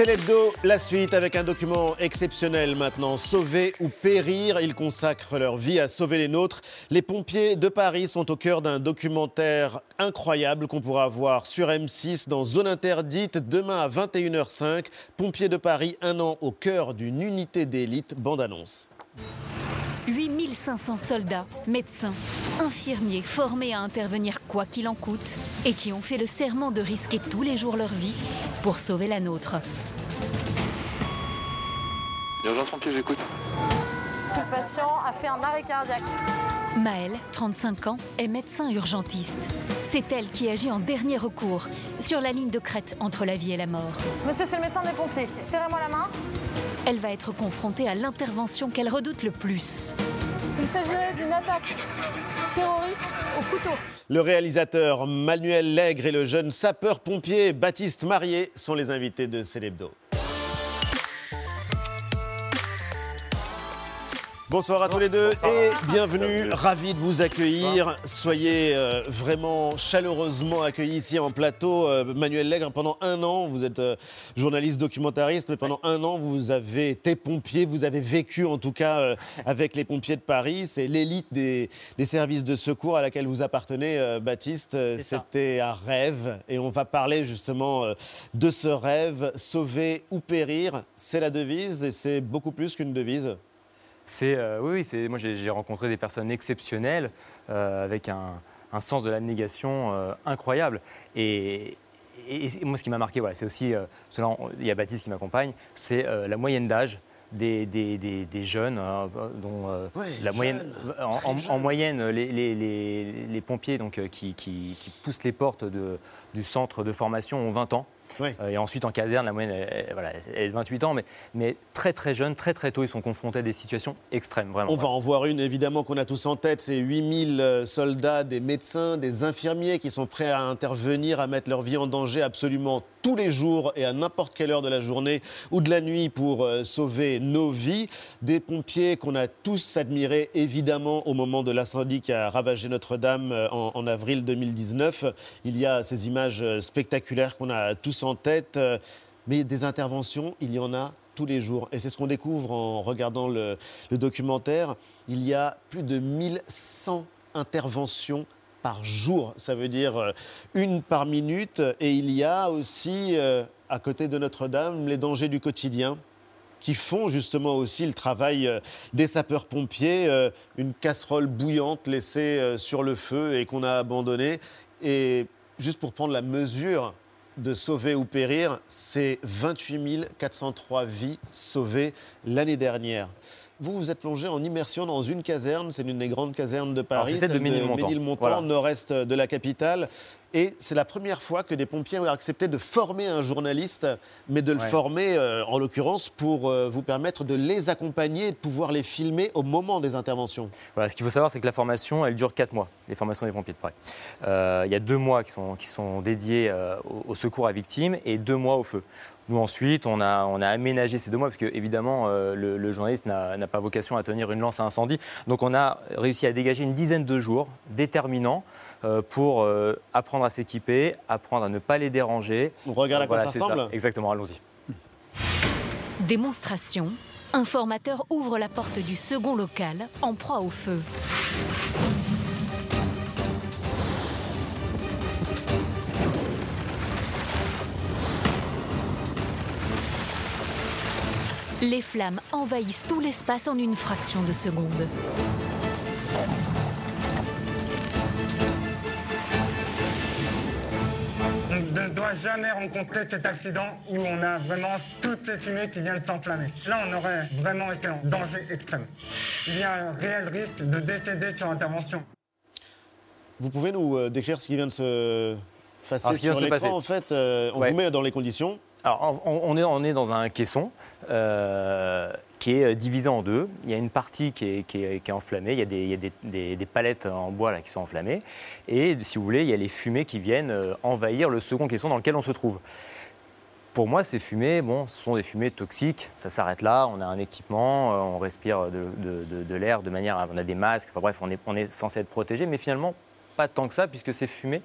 C'est l'hebdo, la suite avec un document exceptionnel maintenant. Sauver ou périr, ils consacrent leur vie à sauver les nôtres. Les pompiers de Paris sont au cœur d'un documentaire incroyable qu'on pourra voir sur M6 dans Zone Interdite demain à 21h05. Pompiers de Paris, un an au cœur d'une unité d'élite. Bande annonce. 8500 soldats, médecins, infirmiers formés à intervenir quoi qu'il en coûte et qui ont fait le serment de risquer tous les jours leur vie pour sauver la nôtre. Urgence pompier, j'écoute. Le patient a fait un arrêt cardiaque. Maëlle, 35 ans, est médecin urgentiste. C'est elle qui agit en dernier recours, sur la ligne de crête entre la vie et la mort. Monsieur, c'est le médecin des pompiers. Serrez-moi la main. Elle va être confrontée à l'intervention qu'elle redoute le plus. Il s'agirait d'une attaque terroriste au couteau. Le réalisateur Manuel Lègre et le jeune sapeur-pompier Baptiste Marié sont les invités de Célébdo. Bonsoir à tous les deux et bienvenue, ravi de vous accueillir. Soyez euh, vraiment chaleureusement accueillis ici en plateau. Euh, Manuel Lègre, pendant un an, vous êtes euh, journaliste documentariste, mais pendant un an, vous avez été pompier, vous avez vécu en tout cas avec les pompiers de Paris. C'est l'élite des, des services de secours à laquelle vous appartenez, Baptiste. C'était un rêve et on va parler justement de ce rêve, sauver ou périr. C'est la devise et c'est beaucoup plus qu'une devise. C'est euh, oui, c'est moi j'ai rencontré des personnes exceptionnelles euh, avec un, sens de l'abnégation euh, incroyable. Et, moi, ce qui m'a marqué, voilà, c'est aussi, selon, il y a Baptiste qui m'accompagne, c'est la moyenne d'âge des, des, des, jeunes, dont la moyenne, en, moyenne, les, les, les, pompiers donc, qui, qui, qui, poussent les portes de, du centre de formation ont 20 ans. Euh, et ensuite, en caserne, la moyenne, elle, voilà, elle 28 ans, mais, mais, très très jeunes, très très tôt, ils sont confrontés à des situations extrêmes, vraiment. On va en voir une, évidemment, qu'on a tous en tête. C'est 8000 euh, soldats, des médecins, des infirmiers qui sont prêts à intervenir, à mettre leur vie en danger absolument tous les jours et à n'importe quelle heure de la journée ou de la nuit pour euh, sauver nos vies. Des pompiers qu'on a tous admirés, évidemment, au moment de l'incendie qui a ravagé Notre-Dame en, en avril 2019. Il y a ces images spectaculaires qu'on a tous en tête, euh, mais des interventions, il y en a tous les jours. Et c'est ce qu'on découvre en regardant le, documentaire. Il y a plus de 1100 interventions par jour. Ça veut dire euh, une par minute. Et il y a aussi, euh, à côté de Notre-Dame, les dangers du quotidien qui font justement aussi le travail des sapeurs-pompiers. Une casserole bouillante laissée sur le feu et qu'on a abandonnée. Et juste pour prendre la mesure de sauver ou périr, c'est 28 403 vies sauvées l'année dernière. Vous, vous êtes plongé en immersion dans une caserne, c'est l'une des grandes casernes de Paris, c'est celle de Ménilmontant, nord-est de la capitale. Et c'est la première fois que des pompiers ont accepté de former un journaliste, mais de le former, euh, en l'occurrence, pour euh, vous permettre de les accompagner et de pouvoir les filmer au moment des interventions. Voilà, ce qu'il faut savoir, c'est que la formation, elle dure 4 mois, les formations des pompiers de Paris. Euh, il y a deux mois qui sont, qui sont dédiés au, secours à victimes et deux mois au feu. Nous, ensuite, on a, on a aménagé ces deux mois, parce que, évidemment, le, le, journaliste n'a pas vocation à tenir une lance à incendie. Donc, on a réussi à dégager une dizaine de jours déterminants pour euh, apprendre à s'équiper, apprendre à ne pas les déranger. On regarde à quoi ça ressemble Exactement, allons-y. Démonstration. Un formateur ouvre la porte du second local en proie au feu. Les flammes envahissent tout l'espace en une fraction de seconde. Jamais rencontrer cet accident où on a vraiment toutes ces fumées qui viennent s'enflammer. Là, on aurait vraiment été en danger extrême. Il y a un réel risque de décéder sur intervention. Vous pouvez nous euh, décrire ce qui vient de se passer sur l'écran En fait, euh, on vous met dans les conditions. Alors, on, est, on est dans un caisson. Euh, qui est euh, divisé en deux. Il y a une partie qui est, qui est, enflammée, il y a, des, il y a des, des, palettes en bois là, qui sont enflammées, et si vous voulez, il y a les fumées qui viennent euh, envahir le second caisson dans lequel on se trouve. Pour moi, ces fumées, bon, ce sont des fumées toxiques. Ça s'arrête là. On a un équipement, euh, on respire de, de, de, l'air de manière, on a des masques. Enfin bref, on est, on est censé être protégé, mais finalement pas tant que ça, puisque ces fumées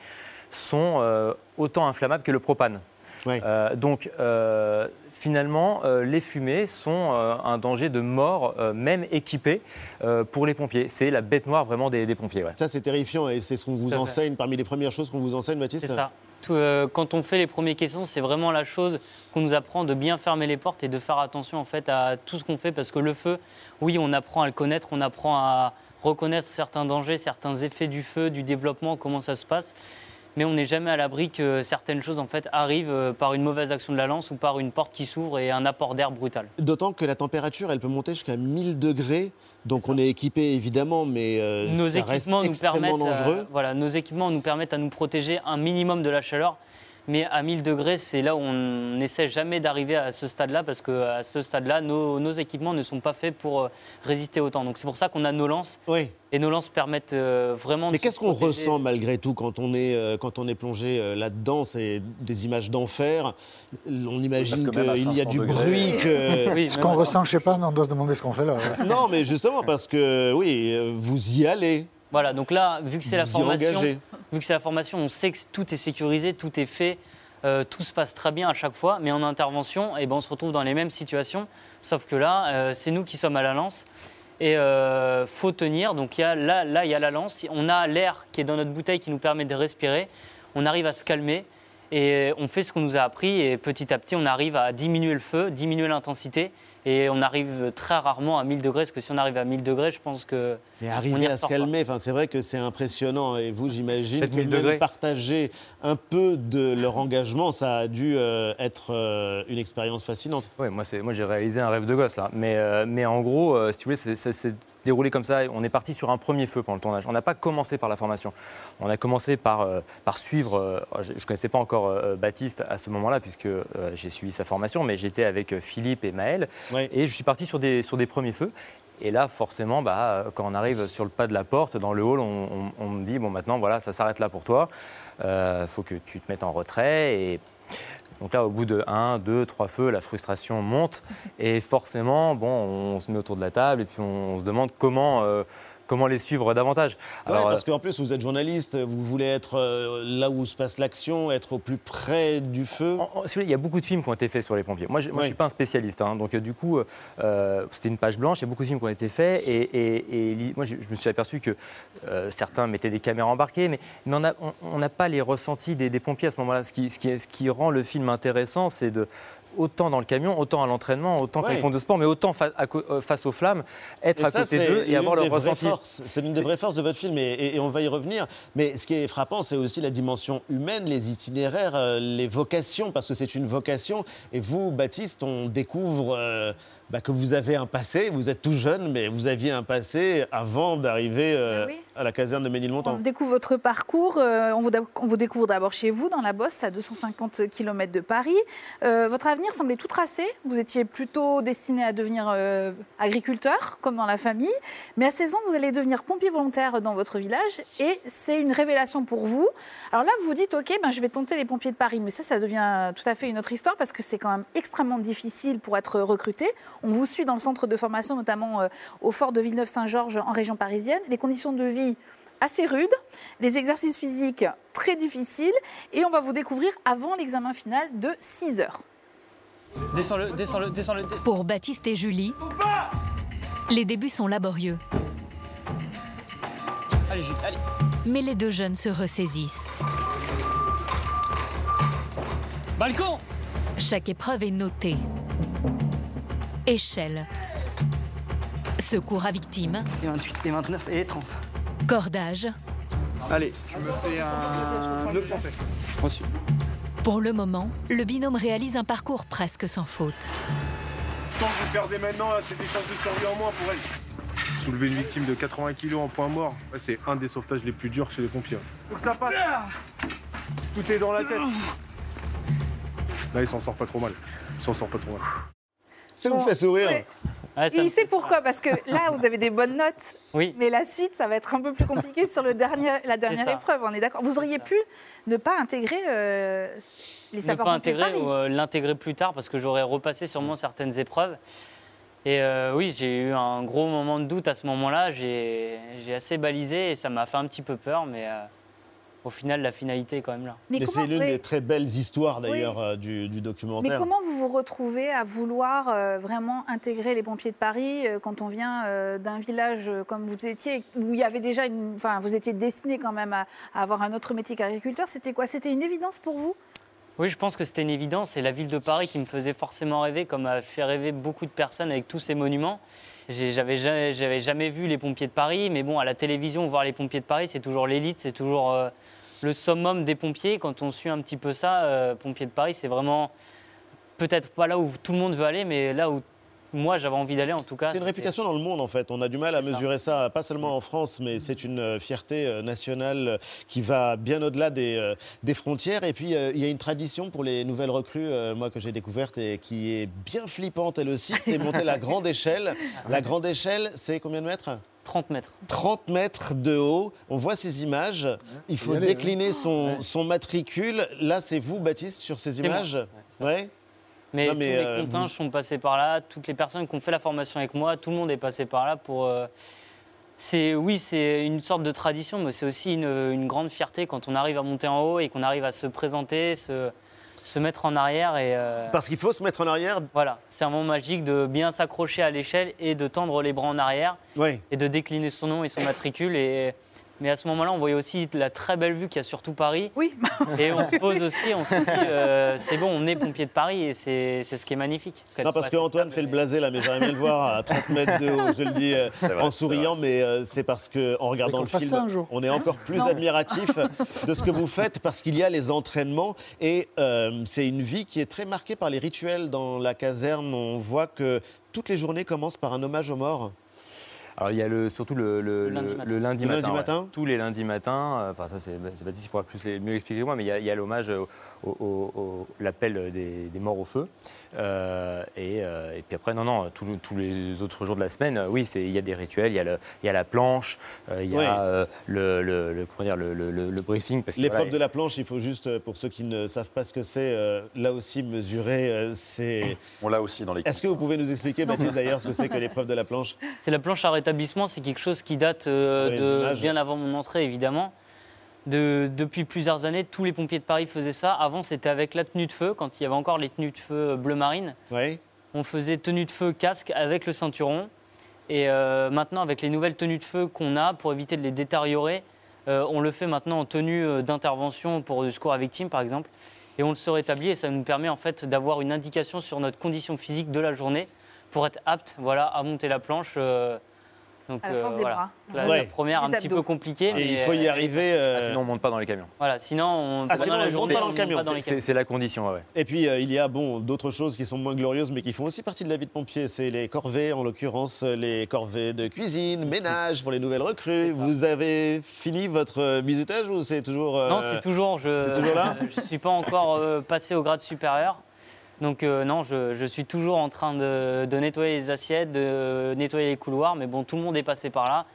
sont autant inflammables que le propane. Euh, donc, euh, finalement, euh, les fumées sont euh, un danger de mort, euh, même équipé euh, pour les pompiers. C'est la bête noire vraiment des, des pompiers. ouais. Ça, c'est terrifiant et c'est ce qu'on vous Tout à fait. enseigne, parmi les premières choses qu'on vous enseigne, Baptiste C'est ça. Tout, euh, quand on fait les premières questions, c'est vraiment la chose qu'on nous apprend de bien fermer les portes et de faire attention en fait à tout ce qu'on fait parce que le feu, oui, on apprend à le connaître, on apprend à reconnaître certains dangers, certains effets du feu, du développement, comment ça se passe. Mais on n'est jamais à l'abri que certaines choses en fait arrivent euh, par une mauvaise action de la lance ou par une porte qui s'ouvre et un apport d'air brutal. D'autant que la température, elle peut monter jusqu'à 1000 degrés. Donc on est équipé évidemment, mais euh, nos ça reste équipements nous extrêmement permettent, euh, dangereux. voilà, nos équipements nous permettent à nous protéger un minimum de la chaleur. Mais à 1000 degrés, c'est là où on n'essaie jamais d'arriver à ce stade-là, parce qu'à ce stade-là, nos, nos équipements ne sont pas faits pour euh, résister autant. Donc c'est pour ça qu'on a nos lances, Oui. et nos lances permettent euh, vraiment Mais qu'est-ce qu'on ressent malgré tout quand on est, euh, quand on est plongé euh, là-dedans? C'est des images d'enfer. On imagine qu'il y a 500 du degrés. bruit. Que... Oui, Ce qu'on ressent, je sais pas, mais on doit se demander ce qu'on fait là. ouais. non, mais justement parce que oui, vous y allez. Voilà, donc là, vu que c'est la formation, vu que c'est la formation, on sait que tout est sécurisé, tout est fait, euh, tout se passe très bien à chaque fois. Mais en intervention, eh ben, on se retrouve dans les mêmes situations, sauf que là, euh, c'est nous qui sommes à la lance. Et euh, faut tenir. Donc y a, là, là, il y a la lance. On a l'air qui est dans notre bouteille qui nous permet de respirer. On arrive à se calmer et on fait ce qu'on nous a appris. Et petit à petit, on arrive à diminuer le feu, diminuer l'intensité. Et on arrive très rarement à 1000 degrés, parce que si on arrive à 1000 degrés, je pense que. Mais arriver à se calmer, enfin, c'est vrai que c'est impressionnant. Et vous, j'imagine que 7000 même degrés. partager un peu de leur engagement, ça a dû euh, être euh, une expérience fascinante. Oui, moi, moi j'ai réalisé un rêve de gosse là. Mais, euh, mais en gros, euh, si tu voulez, c'est- déroulé comme ça. On est parti sur un premier feu pendant le tournage. On n'a pas commencé par la formation. On a commencé par, euh, par suivre. euh, je ne connaissais pas encore euh, Baptiste à ce moment-là, puisque euh, j'ai suivi sa formation, mais j'étais avec Philippe et Maël. Ouais. Et je suis parti sur des, premiers feux. Et là, forcément, bah, euh, quand on arrive sur le pas de la porte, dans le hall, on, me dit bon, maintenant, voilà, ça s'arrête là pour toi. Il faut que tu te mettes en retrait. Et donc là, au bout de 1, 2, 3 feux, la frustration monte. Et forcément, bon, on se met autour de la table et puis on se demande comment, euh, comment les suivre davantage. Ouais, Alors, parce qu'en plus, vous êtes journaliste, vous voulez être euh, là où se passe l'action, être au plus près du feu. En- en- si vous voulez, il y a beaucoup de films qui ont été faits sur les pompiers. Moi, je ne Oui. suis pas un spécialiste. hein. donc, euh, du coup, euh, c'était une page blanche. Il y a beaucoup de films qui ont été faits. Et, et- et li- moi, je, je me suis aperçu que euh, certains mettaient des caméras embarquées. Mais, mais on n'a pas les ressentis des, des pompiers à ce moment-là. Ce qui, ce, qui, est- ce qui rend le film intéressant, c'est de. Autant dans le camion, autant à l'entraînement, autant quand Ouais. ils font de sport, mais autant fa- à co- euh, face aux flammes, être Et à ça, côté c'est d'eux et avoir leur des vraies ressenti. forces. C'est l'une des vraies forces de votre film et, et- et on va y revenir. Mais ce qui est frappant, c'est aussi la dimension humaine, les itinéraires, euh, les vocations, parce que c'est une vocation. Et vous, Baptiste, on découvre euh, bah, que vous avez un passé. Vous êtes tout jeune, mais vous aviez un passé avant d'arriver euh, Ah oui. À la caserne de On Ménilmontant. découvre votre parcours. euh, on, vous, on découvre d'abord chez vous, dans la Bosse, à 250 km de Paris. Euh, votre avenir semblait tout tracé. Vous étiez plutôt destiné à devenir euh, agriculteur, comme dans la famille. Mais à 16 ans, vous allez devenir pompier volontaire dans votre village. Et c'est une révélation pour vous. Alors là, vous vous dites, OK, ben, je vais tenter les pompiers de Paris. Mais ça, ça devient tout à fait une autre histoire parce que c'est quand même extrêmement difficile pour être recruté. On vous suit dans le centre de formation, notamment au fort de Villeneuve-Saint-Georges en région parisienne. Les conditions de vie assez rudes, les exercices physiques très difficiles, et on va vous découvrir avant l'examen final de 6 heures. Descends-le, descends-le, descends-le. Pour Baptiste et Julie, les débuts sont laborieux, Allez, Jules, allez. mais les deux jeunes se ressaisissent. Balcon Chaque épreuve est notée. Échelle. Secours à victime. Et 28, et 29, et 30. Cordage. Allez, tu me fais un 9 français. Reçu. Pour le moment, le binôme réalise un parcours presque sans faute. Tant que vous perdez maintenant, c'est des chances de survie en moins pour elle. Soulever une victime de 80 kilos en point mort, c'est un des sauvetages les plus durs chez les pompiers. Faut que ça passe. Tout est dans la tête. Là, il s'en sort pas trop mal. Il s'en sort pas trop mal. Ça vous fait sourire. Ouais. Ouais, me Il sait pourquoi, parce que là, vous avez des bonnes notes, Oui. mais la suite, ça va être un peu plus compliqué sur le dernier, la dernière épreuve, on est d'accord Vous auriez pu ne pas intégrer euh, les ne pas intégrer Paris ou euh, l'intégrer plus tard parce que j'aurais repassé sûrement certaines épreuves. Et euh, oui, j'ai eu un gros moment de doute à ce moment-là. J'ai j'ai assez balisé et ça m'a fait un petit peu peur, mais, euh, au final, la finalité est quand même là. Mais Mais c'est l'une des très belles histoires d'ailleurs euh, du, du Mais documentaire. comment vous vous retrouvez à vouloir euh, vraiment intégrer les pompiers de Paris euh, quand on vient euh, d'un village euh, comme vous étiez, où il y avait déjà une. Enfin, vous étiez destiné quand même à, à avoir un autre métier qu'agriculteur. C'était quoi? C'était une évidence pour vous? Oui, je pense que c'était une évidence. C'est la ville de Paris qui me faisait forcément rêver, comme a fait rêver beaucoup de personnes avec tous ces monuments. J'avais jamais, jamais vu les pompiers de Paris, mais bon, à la télévision, voir les pompiers de Paris, c'est toujours l'élite, c'est toujours euh, le summum des pompiers. Quand on suit un petit peu ça, euh, pompiers de Paris, c'est vraiment peut-être pas là où tout le monde veut aller, mais là où moi j'avais envie d'aller en tout cas. C'est une réputation dans le monde en fait. On a du mal à ça. mesurer ça, pas seulement en France, mais c'est une euh, fierté euh, nationale euh, qui va bien au-delà des, des frontières. Et puis il y a une tradition pour les nouvelles recrues, moi que j'ai découverte et qui est bien flippante elle aussi, c'est monter la grande échelle. La grande échelle, c'est combien de mètres? 30 mètres. 30 mètres de haut. On voit ces images. Il faut décliner son, son matricule. Là, c'est vous, Baptiste, sur ces images Ouais. Mais, Non, tous mais, les euh, vous- sont passés par là, toutes les personnes qui ont fait la formation avec moi, tout le monde est passé par là pour. euh, c'est oui, c'est une sorte de tradition, mais c'est aussi une, une grande fierté quand on arrive à monter en haut et qu'on arrive à se présenter, se, se mettre en arrière et. euh, Parce qu'il faut se mettre en arrière. voilà, c'est un moment magique de bien s'accrocher à l'échelle et de tendre les bras en arrière Ouais. et de décliner son nom et son matricule. Et, mais à ce moment-là, on voyait aussi la très belle vue qu'il y a sur tout Paris. Oui. Et on se pose aussi, on se dit, euh, c'est bon, on est pompier de Paris et c'est c'est ce qui est magnifique. Non, parce qu'Antoine fait le blasé là, mais j'aimerais bien le voir à 30 mètres de haut, je le dis euh, en souriant, mais euh, c'est parce qu'en regardant le film, ça un jour. on est encore plus Non. admiratif de ce que vous faites parce qu'il y a les entraînements et euh, c'est une vie qui est très marquée par les rituels dans la caserne. On voit que toutes les journées commencent par un hommage aux morts. Alors il y a le, surtout le, le- Le lundi matin. le lundi Le matin. lundi ouais. matin Tous les lundis matins. euh, Enfin ça c'est Baptiste qui pourra plus les- mieux l'expliquer que moi, mais il y a, l'hommage l'appel des, des morts au feu. Euh, et, euh, et puis après non non tous tous les autres jours de la semaine, oui il y a des rituels, il y a, le, il y a la planche, euh, il y a Oui. euh, le, le- le- comment dire le, le- le- le briefing parce que L'épreuve voilà, de la planche, il faut juste, pour ceux qui ne savent pas ce que c'est, euh, là aussi mesurer, euh, c'est... On l'a aussi dans l'équipe. Est-ce que vous pouvez nous expliquer, Baptiste, d'ailleurs, ce que c'est que l'épreuve de la planche? C'est la planche à rétablissement, c'est quelque chose qui date euh, Les de bien avant mon entrée, évidemment. De- depuis plusieurs années, tous les pompiers de Paris faisaient ça. Avant, c'était avec la tenue de feu, quand il y avait encore les tenues de feu bleu marine. Oui. On faisait tenue de feu, casque avec le ceinturon. Et euh, maintenant, avec les nouvelles tenues de feu qu'on a, pour éviter de les détériorer, euh, on le fait maintenant en tenue euh, d'intervention pour le secours à victime, par exemple. Et on le se rétablit et ça nous permet en fait d'avoir une indication sur notre condition physique de la journée pour être apte voilà, à monter la planche. euh, donc, À la force des bras. La, Ouais. la première, un petit peu compliquée. Et mais, il faut y euh, arriver... ah, euh, sinon on monte pas dans les camions. Voilà, sinon on Ah, sinon, on monte pas dans on le camion. monte pas dans les C'est camions. c'est la condition, ouais. Et puis, euh, il y a bon, d'autres choses qui sont moins glorieuses, mais qui font aussi partie de la vie de pompier. C'est les corvées, en l'occurrence, euh, les corvées de cuisine, ménage pour les nouvelles recrues. Vous avez fini votre euh, bizutage ou c'est toujours... euh, Non, c'est toujours. Je c'est toujours là Je ne suis pas encore euh, passé au grade supérieur. Donc, euh, non, je, je suis toujours en train de, de nettoyer les assiettes, de nettoyer les couloirs. Mais bon, tout le monde est passé par là.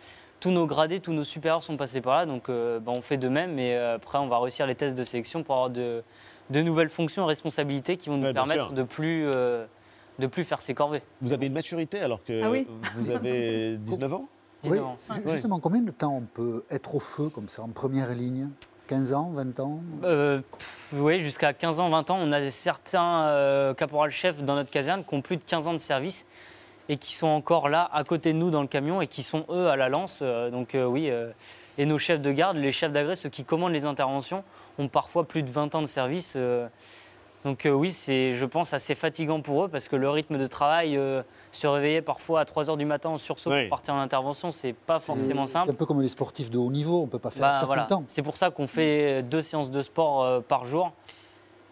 Tous nos gradés, tous nos supérieurs sont passés par là. Donc, euh, bah, on fait de même. Mais euh, après, on va réussir les tests de sélection pour avoir de, de nouvelles fonctions et responsabilités qui vont nous Ouais, permettre de plus, euh, de plus faire ces corvées. Vous avez une maturité alors que Ah oui. vous avez 19 ans Oui, 19 ans. ju- justement, combien de temps on peut être au feu comme ça, en première ligne? 15 ans, 20 ans Euh, oui, jusqu'à 15 ans, 20 ans, on a certains euh, caporal-chefs dans notre caserne qui ont plus de 15 ans de service et qui sont encore là, à côté de nous dans le camion et qui sont eux à la lance. Euh, donc euh, oui, et nos chefs de garde, les chefs d'agrès, ceux qui commandent les interventions, ont parfois plus de 20 ans de service. Euh, donc euh, oui, c'est, je pense, assez fatigant pour eux parce que le rythme de travail, euh, se réveiller parfois à 3 h du matin en sursaut Oui. pour partir en intervention, c'est pas forcément C'est simple. un peu comme les sportifs de haut niveau, on ne peut pas faire Bah, ça voilà. tout le temps. C'est pour ça qu'on fait deux séances de sport euh, par jour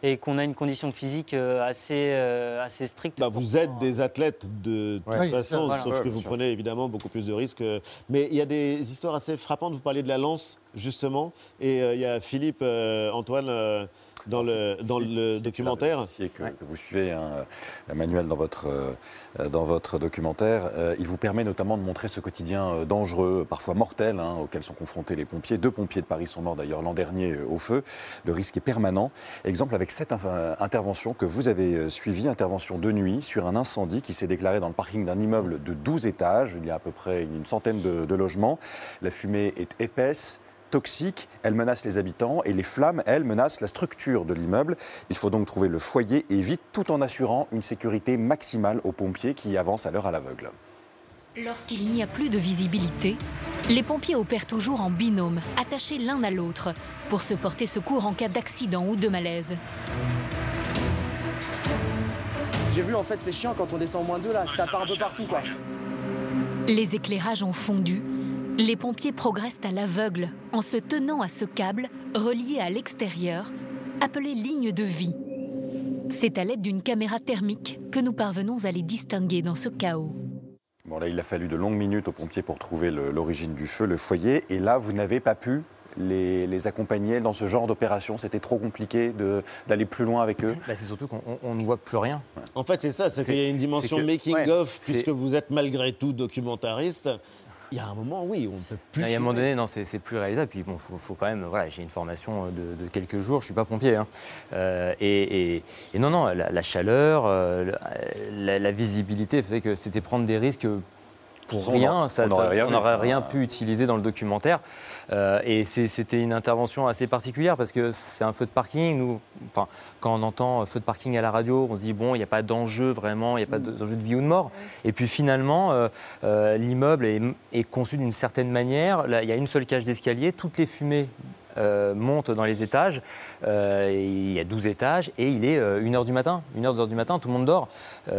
et qu'on a une condition physique euh, assez, euh, assez stricte. Bah, vous êtes des athlètes de toute Ouais. Oui, façon, voilà. sauf Ouais, que vous sûr. prenez évidemment beaucoup plus de risques. euh, Mais il y a des histoires assez frappantes. Vous parliez de la lance, justement. Et euh, il y a Philippe, euh, Antoine, euh, dans le, dans le documentaire. Que, vous suivez un manuel dans votre, euh, dans votre documentaire, euh, il vous permet notamment de montrer ce quotidien euh, dangereux, parfois mortel, hein, auquel sont confrontés les pompiers. Deux pompiers de Paris sont morts d'ailleurs l'an dernier au feu. Le risque est permanent. Exemple avec cette intervention que vous avez suivie, intervention de nuit sur un incendie qui s'est déclaré dans le parking d'un immeuble de 12 étages. Il y a à peu près une centaine de logements. La fumée est épaisse, toxiques, elles menacent les habitants et les flammes, elles, menacent la structure de l'immeuble. Il faut donc trouver le foyer et vite, tout en assurant une sécurité maximale aux pompiers qui avancent à l'heure à l'aveugle. Lorsqu'il n'y a plus de visibilité, les pompiers opèrent toujours en binôme, attachés l'un à l'autre, pour se porter secours en cas d'accident ou de malaise. J'ai vu en fait c'est chiant quand on descend au moins deux là, ça part un peu partout quoi. Les éclairages ont fondu. Les pompiers progressent à l'aveugle en se tenant à ce câble relié à l'extérieur, appelé ligne de vie. C'est à l'aide d'une caméra thermique que nous parvenons à les distinguer dans ce chaos. Bon, là, il a fallu de longues minutes aux pompiers pour trouver l'origine du feu, le foyer. Et là, vous n'avez pas pu les, les accompagner dans ce genre d'opération. C'était trop compliqué d'aller plus loin avec eux. Bah, c'est surtout qu'on on- on ne voit plus rien. En fait, c'est ça, c'est qu'il y a une dimension c'est que- making ouais, of, c'est- puisque vous êtes malgré tout documentariste. Il y a un moment, oui, on ne peut plus. Il y a un moment donné, non, c'est plus réalisable. Puis bon, faut, faut quand même. Voilà, j'ai une formation de, de quelques jours. Je suis pas pompier. hein. Euh, et, et- et non, non, la, la chaleur, euh, la, la visibilité faisait que c'était prendre des risques pour On rien. Ça- on n'aurait rien pu utiliser dans le documentaire. Euh, et c'était une intervention assez particulière parce que c'est un feu de parking. Nous, enfin, quand on entend feu de parking à la radio, on se dit bon, il n'y a pas d'enjeu vraiment, il n'y a pas d'enjeu de vie ou de mort. Et puis finalement, euh, euh, l'immeuble est, est conçu d'une certaine manière. Il y a une seule cage d'escalier, toutes les fumées. euh, montent dans les étages, Euh, il y a 12 étages et il est 1h du matin, 1h, 2h du matin, tout le monde dort,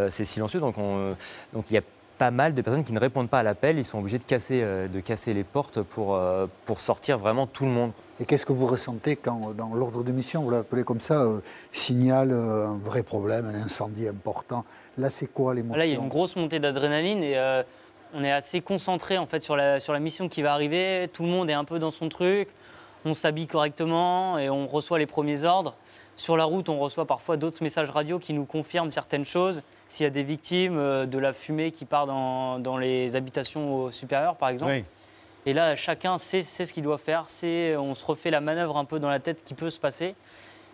c'est silencieux donc, on- donc il y a pas mal de personnes qui ne répondent pas à l'appel, ils sont obligés de casser, euh, de casser les portes pour, euh, pour sortir vraiment tout le monde. Et qu'est-ce que vous ressentez quand, dans l'ordre de mission, vous l'appelez comme ça, euh, signale euh, un vrai problème, un incendie important Là, c'est quoi l'émotion Là, il y a une grosse montée d'adrénaline et euh, on est assez concentré en fait sur la, sur la mission qui va arriver. Tout le monde est un peu dans son truc. On s'habille correctement et on reçoit les premiers ordres. Sur la route, on reçoit parfois d'autres messages radio qui nous confirment certaines choses. S'il y a des victimes, euh, de la fumée qui part dans, dans les habitations au supérieur, par exemple. Oui. Et là, chacun sait, sait ce qu'il doit faire. On se refait la manœuvre un peu dans la tête qui peut se passer.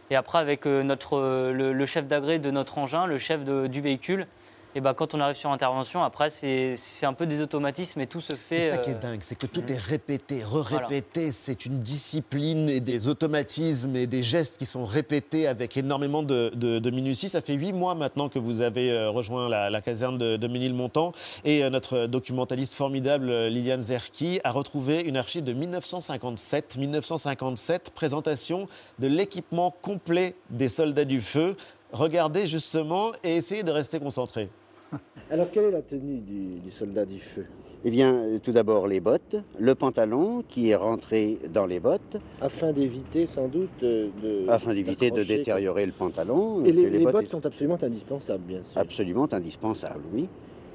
Et après, avec euh, notre, euh, le, le chef d'agré de notre engin, le chef de- du véhicule, et ben, quand on arrive sur intervention, après, c'est un peu des automatismes et tout se fait. C'est ça qui est euh, dingue, c'est que tout est répété, re-répété. C'est une discipline et des automatismes et des gestes qui sont répétés avec énormément de, de- de minutie. Ça fait huit mois maintenant que vous avez euh, rejoint la, la caserne de, de Ménilmontant et euh, notre documentaliste formidable Liliane Zerki a retrouvé une archive de 1957. 1957, présentation de l'équipement complet des soldats du feu. Regardez justement et essayez de rester concentré. Alors, quelle est la tenue du, du soldat du feu? Eh bien, euh, tout d'abord les bottes, le pantalon qui est rentré dans les bottes. Afin d'éviter sans doute de. Afin d'éviter de détériorer le pantalon. Et les, bottes sont absolument indispensables, bien sûr. Absolument indispensable, oui.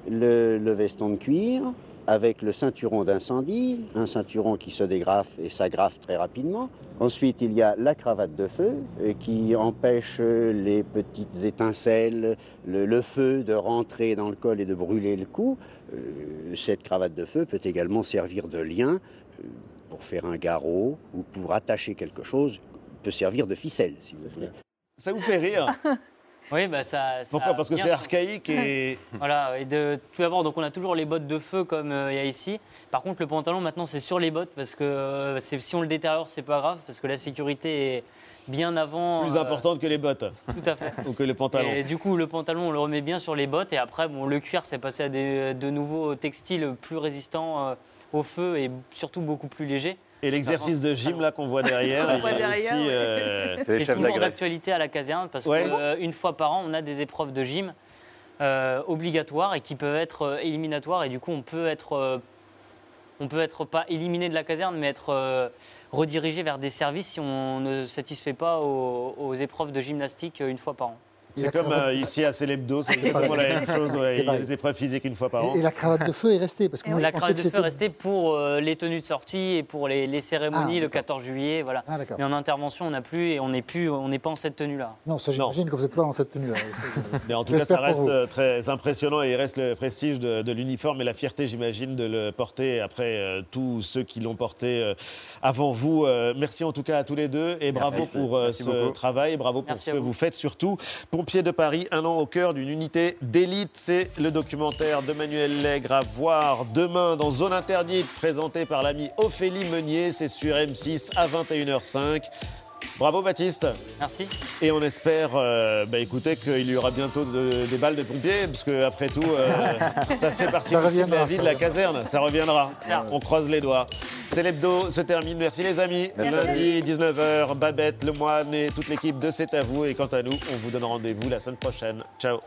Le, le veston de cuir avec le ceinturon d'incendie, un ceinturon qui se dégrafe et s'agrafe très rapidement. Ensuite, il y a la cravate de feu euh, qui empêche les petites étincelles, le, le feu de rentrer dans le col et de brûler le cou. Euh, cette cravate de feu peut également servir de lien euh, pour faire un garrot ou pour attacher quelque chose, peut servir de ficelle, si vous voulez. Ça vous fait rire? Oui, bah ça. ça Pourquoi? Parce que c'est archaïque et. Voilà, et de, tout d'abord, donc on a toujours les bottes de feu comme euh, il y a ici. Par contre, le pantalon, maintenant, c'est sur les bottes parce que euh, si on le détériore, c'est pas grave parce que la sécurité est bien avant. plus euh, importante que les bottes. Tout à fait. Ou que le pantalon. Et du coup, le pantalon, on le remet bien sur les bottes. Et après, bon, le cuir, c'est passé à des, de nouveaux textiles plus résistants euh, au feu et surtout beaucoup plus légers. Et l'exercice de gym là qu'on voit derrière, On il voit est derrière, aussi. euh, C'est toujours d'actualité à la caserne parce Ouais. qu'une fois par an, on a des épreuves de gym euh, obligatoires et qui peuvent être euh, éliminatoires. Et du coup, on peut être, euh, on peut être pas éliminé de la caserne, mais être euh, redirigé vers des services si on ne satisfait pas aux, aux épreuves de gymnastique euh, une fois par an. C'est comme euh, ici à Célébdo, c'est exactement la même chose. ouais. Il y a des épreuves physiques une fois par an. Et, et la cravate de feu est restée parce que moi, la cravate que de feu est restée pour euh, les tenues de sortie et pour les, les cérémonies Ah, le 14 juillet. Voilà. Ah. Mais en intervention, on n'a plus et on n'est plus, on n'est pas en cette tenue-là. Non, ça j'imagine que vous n'êtes pas dans cette tenue. Mais en tout cas, ça pour reste euh, très impressionnant et il reste le prestige de, de l'uniforme et la fierté, j'imagine, de le porter après euh, tous ceux qui l'ont porté euh, avant vous. Euh, merci en tout cas à tous les deux et bravo Merci. pour euh, Merci ce beaucoup. travail, bravo pour Merci ce que vous. faites surtout. Pompiers pompiers de Paris, un an au cœur d'une unité d'élite. C'est le documentaire de Manuel Lègre à voir demain dans Zone Interdite, présenté par l'ami Ophélie Meunier. C'est sur M6 à 21h05. Bravo Baptiste. Merci. Et on espère, euh, bah, écoutez, qu'il y aura bientôt de- des balles de pompiers, parce que après tout, euh, ça fait partie Ça de la vie de la caserne. Ça reviendra. On croise les doigts. C'est l'hebdo, se termine. Merci les amis. Merci. Lundi, 19h, Babette, Le Moine et toute l'équipe de C'est à vous. Et quant à nous, on vous donne rendez-vous la semaine prochaine. Ciao.